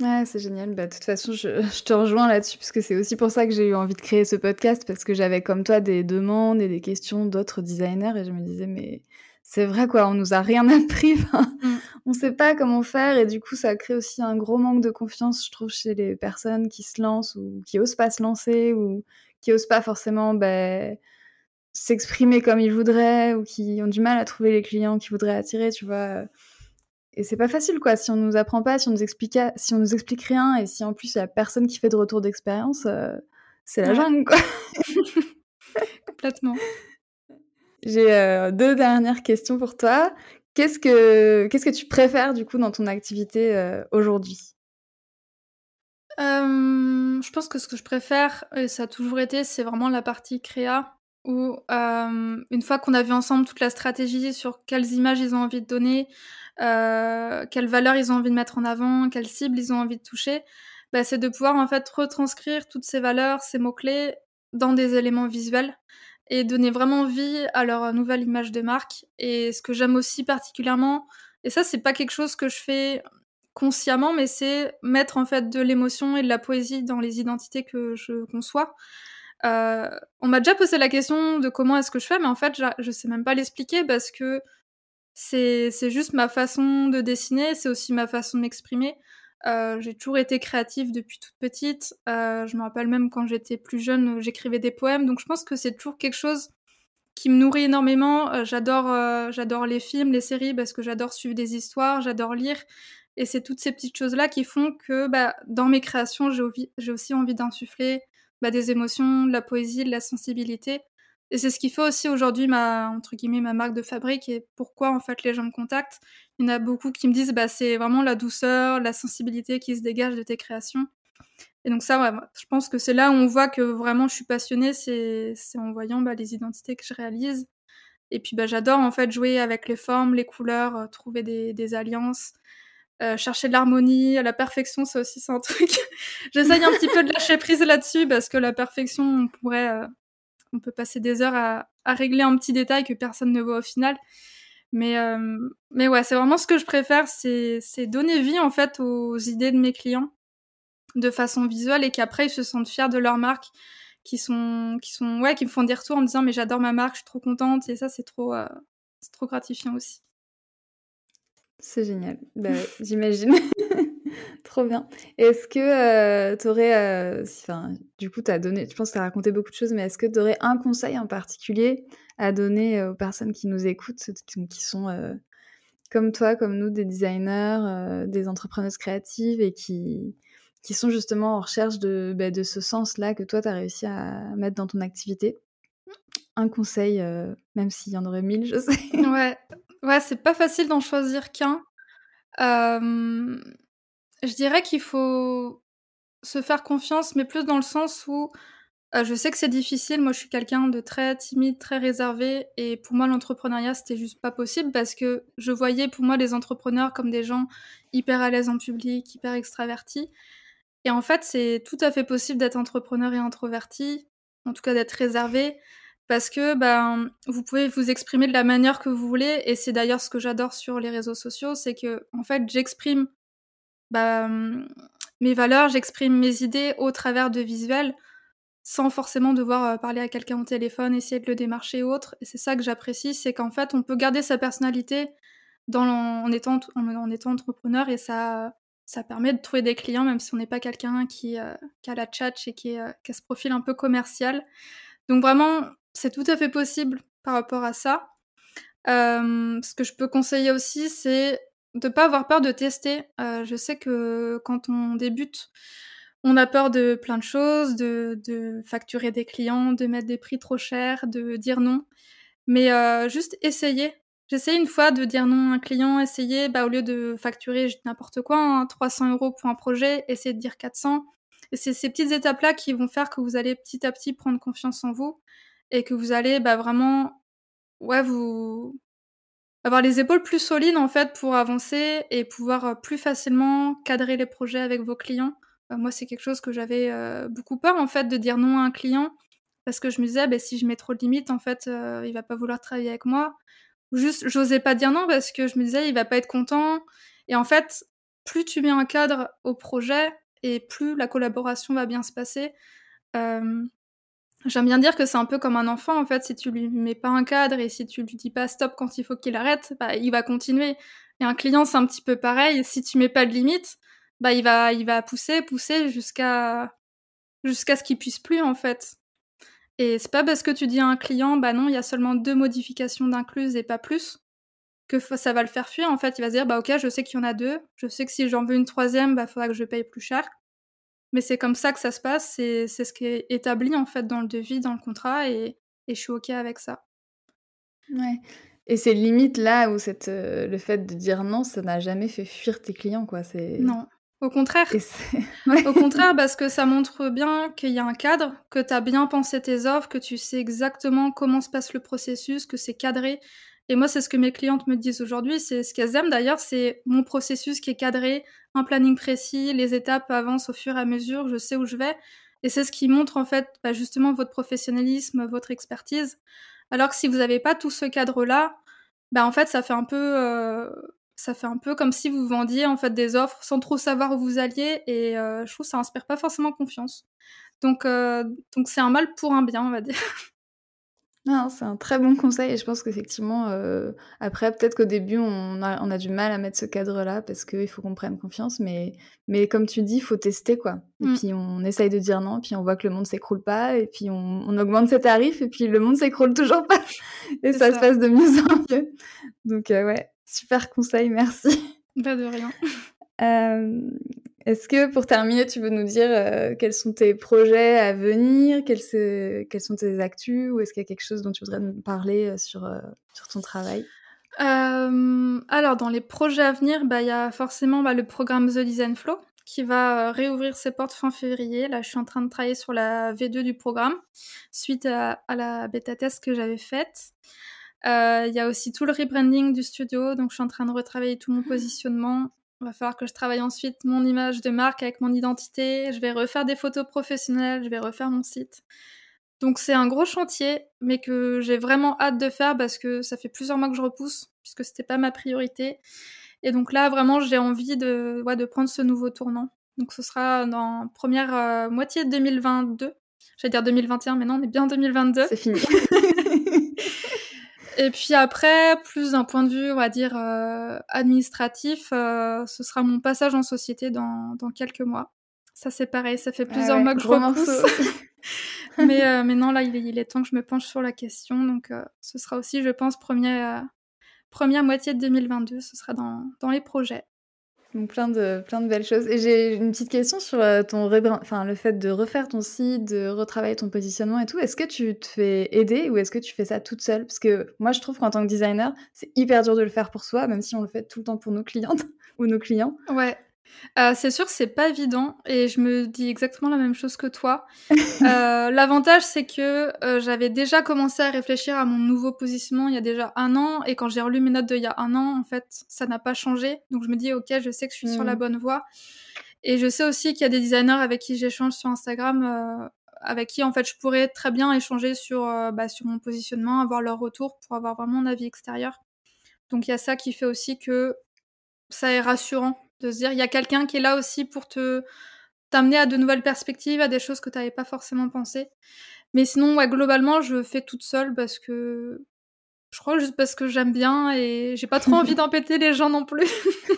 S1: Ouais, c'est génial. Bah, de toute façon, je, je te rejoins là-dessus, parce que c'est aussi pour ça que j'ai eu envie de créer ce podcast, parce que j'avais comme toi des demandes et des questions d'autres designers, et je me disais, mais c'est vrai quoi, on nous a rien appris, mmh. on sait pas comment faire et du coup ça crée aussi un gros manque de confiance, je trouve, chez les personnes qui se lancent ou qui osent pas se lancer ou qui osent pas forcément ben, s'exprimer comme ils voudraient ou qui ont du mal à trouver les clients qu'ils voudraient attirer, tu vois. Et c'est pas facile quoi, si on nous apprend pas, si on nous explique, si on nous explique rien et si en plus il y a personne qui fait de retour d'expérience, euh, c'est la jungle quoi.
S2: Complètement.
S1: J'ai euh, deux dernières questions pour toi. Qu'est-ce que, tu préfères du coup dans ton activité euh, aujourd'hui?
S2: Euh, Je pense que ce que je préfère, et ça a toujours été, c'est vraiment la partie créa, où une fois qu'on a vu ensemble toute la stratégie sur quelles images ils ont envie de donner, quelles valeurs ils ont envie de mettre en avant, quelles cibles ils ont envie de toucher, bah, c'est de pouvoir en fait retranscrire toutes ces valeurs, ces mots-clés dans des éléments visuels et donner vraiment vie à leur nouvelle image de marque. Et ce que j'aime aussi particulièrement, et ça c'est pas quelque chose que je fais consciemment, mais c'est mettre en fait de l'émotion et de la poésie dans les identités que je conçois. Euh, on m'a déjà posé la question de comment est-ce que je fais, mais en fait je sais même pas l'expliquer parce que c'est juste ma façon de dessiner, c'est aussi ma façon de m'exprimer. Euh, j'ai toujours été créative depuis toute petite. Euh, je me rappelle même quand j'étais plus jeune, j'écrivais des poèmes. Donc je pense que c'est toujours quelque chose qui me nourrit énormément. Euh, j'adore, j'adore les films, les séries parce que j'adore suivre des histoires, j'adore lire. Et c'est toutes ces petites choses-là qui font que bah, dans mes créations, j'ai aussi envie d'insuffler bah, des émotions, de la poésie, de la sensibilité. Et c'est ce qui fait aussi aujourd'hui ma, entre guillemets, ma marque de fabrique et pourquoi en fait les gens me contactent. Il y en a beaucoup qui me disent bah c'est vraiment la douceur, la sensibilité qui se dégage de tes créations. Et donc ça, je pense que c'est là où on voit que vraiment je suis passionnée, c'est en voyant bah, les identités que je réalise. Et puis bah, j'adore en fait jouer avec les formes, les couleurs, euh, trouver des, alliances, euh, chercher de l'harmonie, la perfection, c'est aussi un truc. J'essaye un petit peu de lâcher prise là-dessus parce que la perfection, on pourrait, euh, on peut passer des heures à, régler un petit détail que personne ne voit au final. Mais, mais ouais, c'est vraiment ce que je préfère, c'est donner vie en fait aux idées de mes clients de façon visuelle et qu'après ils se sentent fiers de leur marque, qui sont, qui sont, ouais, qui me font des retours en me disant mais j'adore ma marque, je suis trop contente et ça c'est trop, c'est trop gratifiant aussi.
S1: C'est génial. Bah, j'imagine. Trop bien. Est-ce que tu aurais, enfin, du coup, as donné, je pense que tu as raconté beaucoup de choses, mais est-ce que tu aurais un conseil en particulier à donner aux personnes qui nous écoutent, qui, sont comme toi, comme nous, des designers, des entrepreneuses créatives et qui, qui sont justement en recherche de, bah, de ce sens-là que toi, tu as réussi à mettre dans ton activité? Un conseil, même s'il y en aurait mille, je sais.
S2: Ouais, Ouais, c'est pas facile d'en choisir qu'un. Je dirais qu'il faut se faire confiance, mais plus dans le sens où je sais que c'est difficile. Moi, je suis quelqu'un de très timide, très réservé, et pour moi, l'entrepreneuriat, c'était juste pas possible parce que je voyais pour moi les entrepreneurs comme des gens hyper à l'aise en public, hyper extravertis. Et en fait, c'est tout à fait possible d'être entrepreneur et introverti, en tout cas d'être réservé parce que ben vous pouvez vous exprimer de la manière que vous voulez et c'est d'ailleurs ce que j'adore sur les réseaux sociaux, c'est que en fait j'exprime ben, mes valeurs, j'exprime mes idées au travers de visuels sans forcément devoir parler à quelqu'un au téléphone, essayer de le démarcher ou autre. Et c'est ça que j'apprécie, c'est qu'en fait on peut garder sa personnalité dans en, étant, en, entrepreneur et ça permet de trouver des clients même si on n'est pas quelqu'un qui, a la tchatch et qui a ce profil un peu commercial. Donc vraiment, c'est tout à fait possible par rapport à ça. ce que je peux conseiller aussi, c'est de pas avoir peur de tester. je sais que quand on débute, on a peur de plein de choses, de, facturer des clients, de mettre des prix trop chers, de dire non. Mais juste essayer. J'essaie une fois de dire non à un client, essayer, bah, au lieu de facturer n'importe quoi, 300 hein, euros pour un projet, essayer de dire 400. Et c'est ces petites étapes-là qui vont faire que vous allez petit à petit prendre confiance en vous et que vous allez bah, vraiment ouais, vous avoir les épaules plus solides en fait pour avancer et pouvoir plus facilement cadrer les projets avec vos clients. moi, c'est quelque chose que j'avais beaucoup peur en fait de dire non à un client parce que je me disais bah, si je mets trop de limites en fait il va pas vouloir travailler avec moi. Juste j'osais pas dire non parce que je me disais il va pas être content. Et en fait, plus tu mets un cadre au projet et plus la collaboration va bien se passer. J'aime bien dire que c'est un peu comme un enfant, en fait, si tu lui mets pas un cadre et si tu lui dis pas stop quand il faut qu'il arrête, bah, il va continuer. Et un client, c'est un petit peu pareil, si tu mets pas de limite, bah, il va, il va pousser, pousser jusqu'à, jusqu'à ce qu'il puisse plus, en fait. Et c'est pas parce que tu dis à un client, bah non, il y a seulement deux modifications d'incluses et pas plus, que ça va le faire fuir. En fait, il va se dire, bah ok, je sais qu'il y en a deux, je sais que si j'en veux une troisième, bah faudra que je paye plus cher. Mais c'est comme ça que ça se passe, c'est ce qui est établi en fait dans le devis, dans le contrat, et, et je suis OK avec ça.
S1: Ouais. Et c'est limite là où cette, euh, le fait de dire non, ça n'a jamais fait fuir tes clients, quoi.
S2: Non, au contraire. Au contraire, parce que ça montre bien qu'il y a un cadre, que tu as bien pensé tes offres, que tu sais exactement comment se passe le processus, que c'est cadré. Et moi, c'est ce que mes clientes me disent aujourd'hui. C'est ce qu'elles aiment d'ailleurs, c'est mon processus qui est cadré, un planning précis, les étapes avancent au fur et à mesure, je sais où je vais. Et c'est ce qui montre en fait bah, justement votre professionnalisme, votre expertise. Alors que si vous n'avez pas tout ce cadre-là, bah en fait ça fait un peu, euh, ça fait un peu comme si vous vendiez en fait des offres sans trop savoir où vous alliez. Et euh, je trouve que ça inspire pas forcément confiance. Donc euh, donc c'est un mal pour un bien, on va dire.
S1: Non, c'est un très bon conseil et je pense qu'effectivement, euh, après, peut-être qu'au début, on a, on a du mal à mettre ce cadre-là parce qu'il faut qu'on prenne confiance, mais, mais comme tu dis, il faut tester, quoi. Et mmh. puis, on essaye de dire non, puis on voit que le monde s'écroule pas, et puis on, augmente ses tarifs, et puis le monde s'écroule toujours pas. Et ça, se passe de mieux en mieux. Donc, euh, ouais, super conseil, merci.
S2: Pas de rien.
S1: Euh, est-ce que pour terminer, tu veux nous dire euh, quels sont tes projets à venir, quels, sont tes actus, ou est-ce qu'il y a quelque chose dont tu voudrais nous parler euh, sur, ton travail?
S2: Alors, dans les projets à venir, bah, il y a forcément bah, le programme The Design Flow qui va réouvrir ses portes fin février. Là, je suis en train de travailler sur la V2 du programme suite à, à la bêta test que j'avais faite. Il y a aussi tout le rebranding du studio, donc je suis en train de retravailler tout mon positionnement va falloir que je travaille ensuite mon image de marque avec mon identité. Je vais refaire des photos professionnelles, je vais refaire mon site. Donc c'est un gros chantier, mais que j'ai vraiment hâte de faire parce que ça fait plusieurs mois que je repousse, puisque c'était pas ma priorité. Et donc là, vraiment, j'ai envie de, ouais, de prendre ce nouveau tournant. Donc ce sera dans première euh, moitié de 2022. J'allais dire 2021, mais non, on est bien en 2022.
S1: C'est fini.
S2: Et puis après, plus d'un point de vue, on va dire, euh, administratif, euh, ce sera mon passage en société dans, dans quelques mois. Ça, c'est pareil, ça fait plusieurs mois que je repousse. mais, euh, mais non, là, il est, il est, temps que je me penche sur la question. Donc, ce sera aussi, je pense, première, première moitié de 2022. Ce sera dans, dans les projets.
S1: Donc plein de, plein de belles choses. Et j'ai une petite question sur euh, ton enfin, le fait de refaire ton site, de retravailler ton positionnement et tout. Est-ce que tu te fais aider ou est-ce que tu fais ça toute seule? Parce que moi, je trouve qu'en tant que designer, c'est hyper dur de le faire pour soi, même si on le fait tout le temps pour nos clientes ou nos clients.
S2: Ouais, euh, c'est sûr c'est pas évident et je me dis exactement la même chose que toi. Euh, l'avantage c'est que euh, j'avais déjà commencé à réfléchir à mon nouveau positionnement il y a déjà un an et quand j'ai relu mes notes d'il y a un an, en fait, ça n'a pas changé. Donc je me dis ok, je sais que je suis sur la mmh. bonne voie. Et je sais aussi qu'il y a des designers avec qui j'échange sur Instagram, avec qui en fait je pourrais très bien échanger sur, bah, sur mon positionnement, avoir leur retour pour avoir vraiment un avis extérieur. Donc il y a ça qui fait aussi que ça est rassurant de se dire il y a quelqu'un qui est là aussi pour te t'amener à de nouvelles perspectives, à des choses que tu n'avais pas forcément pensé. Mais sinon, ouais, globalement, je fais toute seule parce que je crois juste parce que j'aime bien et j'ai pas trop envie d'empêter les gens non plus.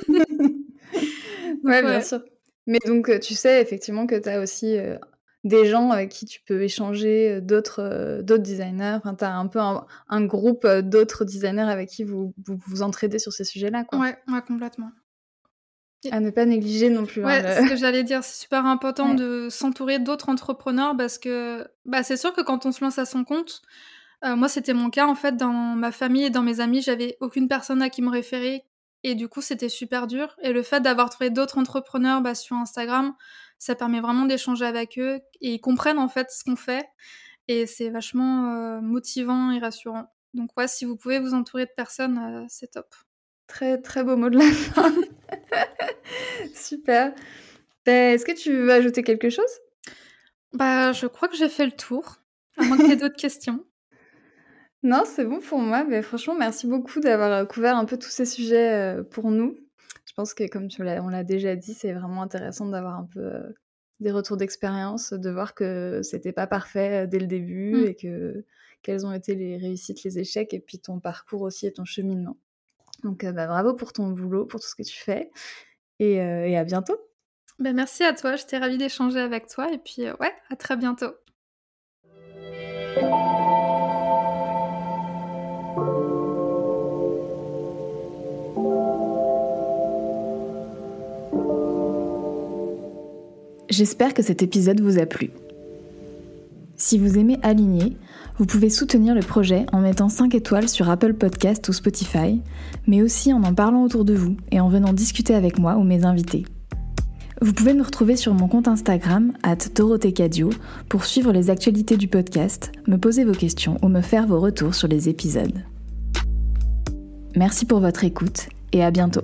S1: ouais, bien sûr. Mais donc, euh, tu sais effectivement que tu as aussi euh, des gens avec qui tu peux échanger, euh, d'autres designers. Enfin, tu as un peu un, groupe d'autres designers avec qui vous, vous vous entraidez sur ces sujets-là. Quoi.
S2: Ouais, ouais, complètement.
S1: À ne pas négliger non plus.
S2: Hein, ouais, ce que j'allais dire, c'est super important de s'entourer d'autres entrepreneurs parce que bah, c'est sûr que quand on se lance à son compte, euh, moi c'était mon cas en fait, dans ma famille et dans mes amis, j'avais aucune personne à qui me référer et du coup c'était super dur. Et le fait d'avoir trouvé d'autres entrepreneurs bah, sur Instagram, ça permet vraiment d'échanger avec eux et ils comprennent en fait ce qu'on fait et c'est vachement euh, motivant et rassurant. Donc ouais, si vous pouvez vous entourer de personnes, euh, c'est top.
S1: Très très beau mot de la fin. Super. Ben, est-ce que tu veux ajouter quelque chose?
S2: Bah, je crois que j'ai fait le tour. À moins que tu aies d'autres questions.
S1: Non, c'est bon pour moi. Mais franchement, merci beaucoup d'avoir euh, couvert un peu tous ces sujets euh, pour nous. Je pense que, comme tu on l'a déjà dit, c'est vraiment intéressant d'avoir un peu euh, des retours d'expérience, de voir que c'était pas parfait dès le début mmh. et que quelles ont été les réussites, les échecs, et puis ton parcours aussi et ton cheminement. Donc, bah, bravo pour ton boulot, pour tout ce que tu fais. Euh, et, à bientôt.
S2: Ben, merci à toi, j'étais ravie d'échanger avec toi et puis euh, ouais, à très bientôt.
S1: J'espère que cet épisode vous a plu. Si vous aimez Aligner, vous pouvez soutenir le projet en mettant 5 étoiles sur Apple Podcast ou Spotify, mais aussi en en parlant autour de vous et en venant discuter avec moi ou mes invités. Vous pouvez me retrouver sur mon compte Instagram, at Cadio, pour suivre les actualités du podcast, me poser vos questions ou me faire vos retours sur les épisodes. Merci pour votre écoute et à bientôt.